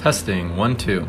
Testing, one, two.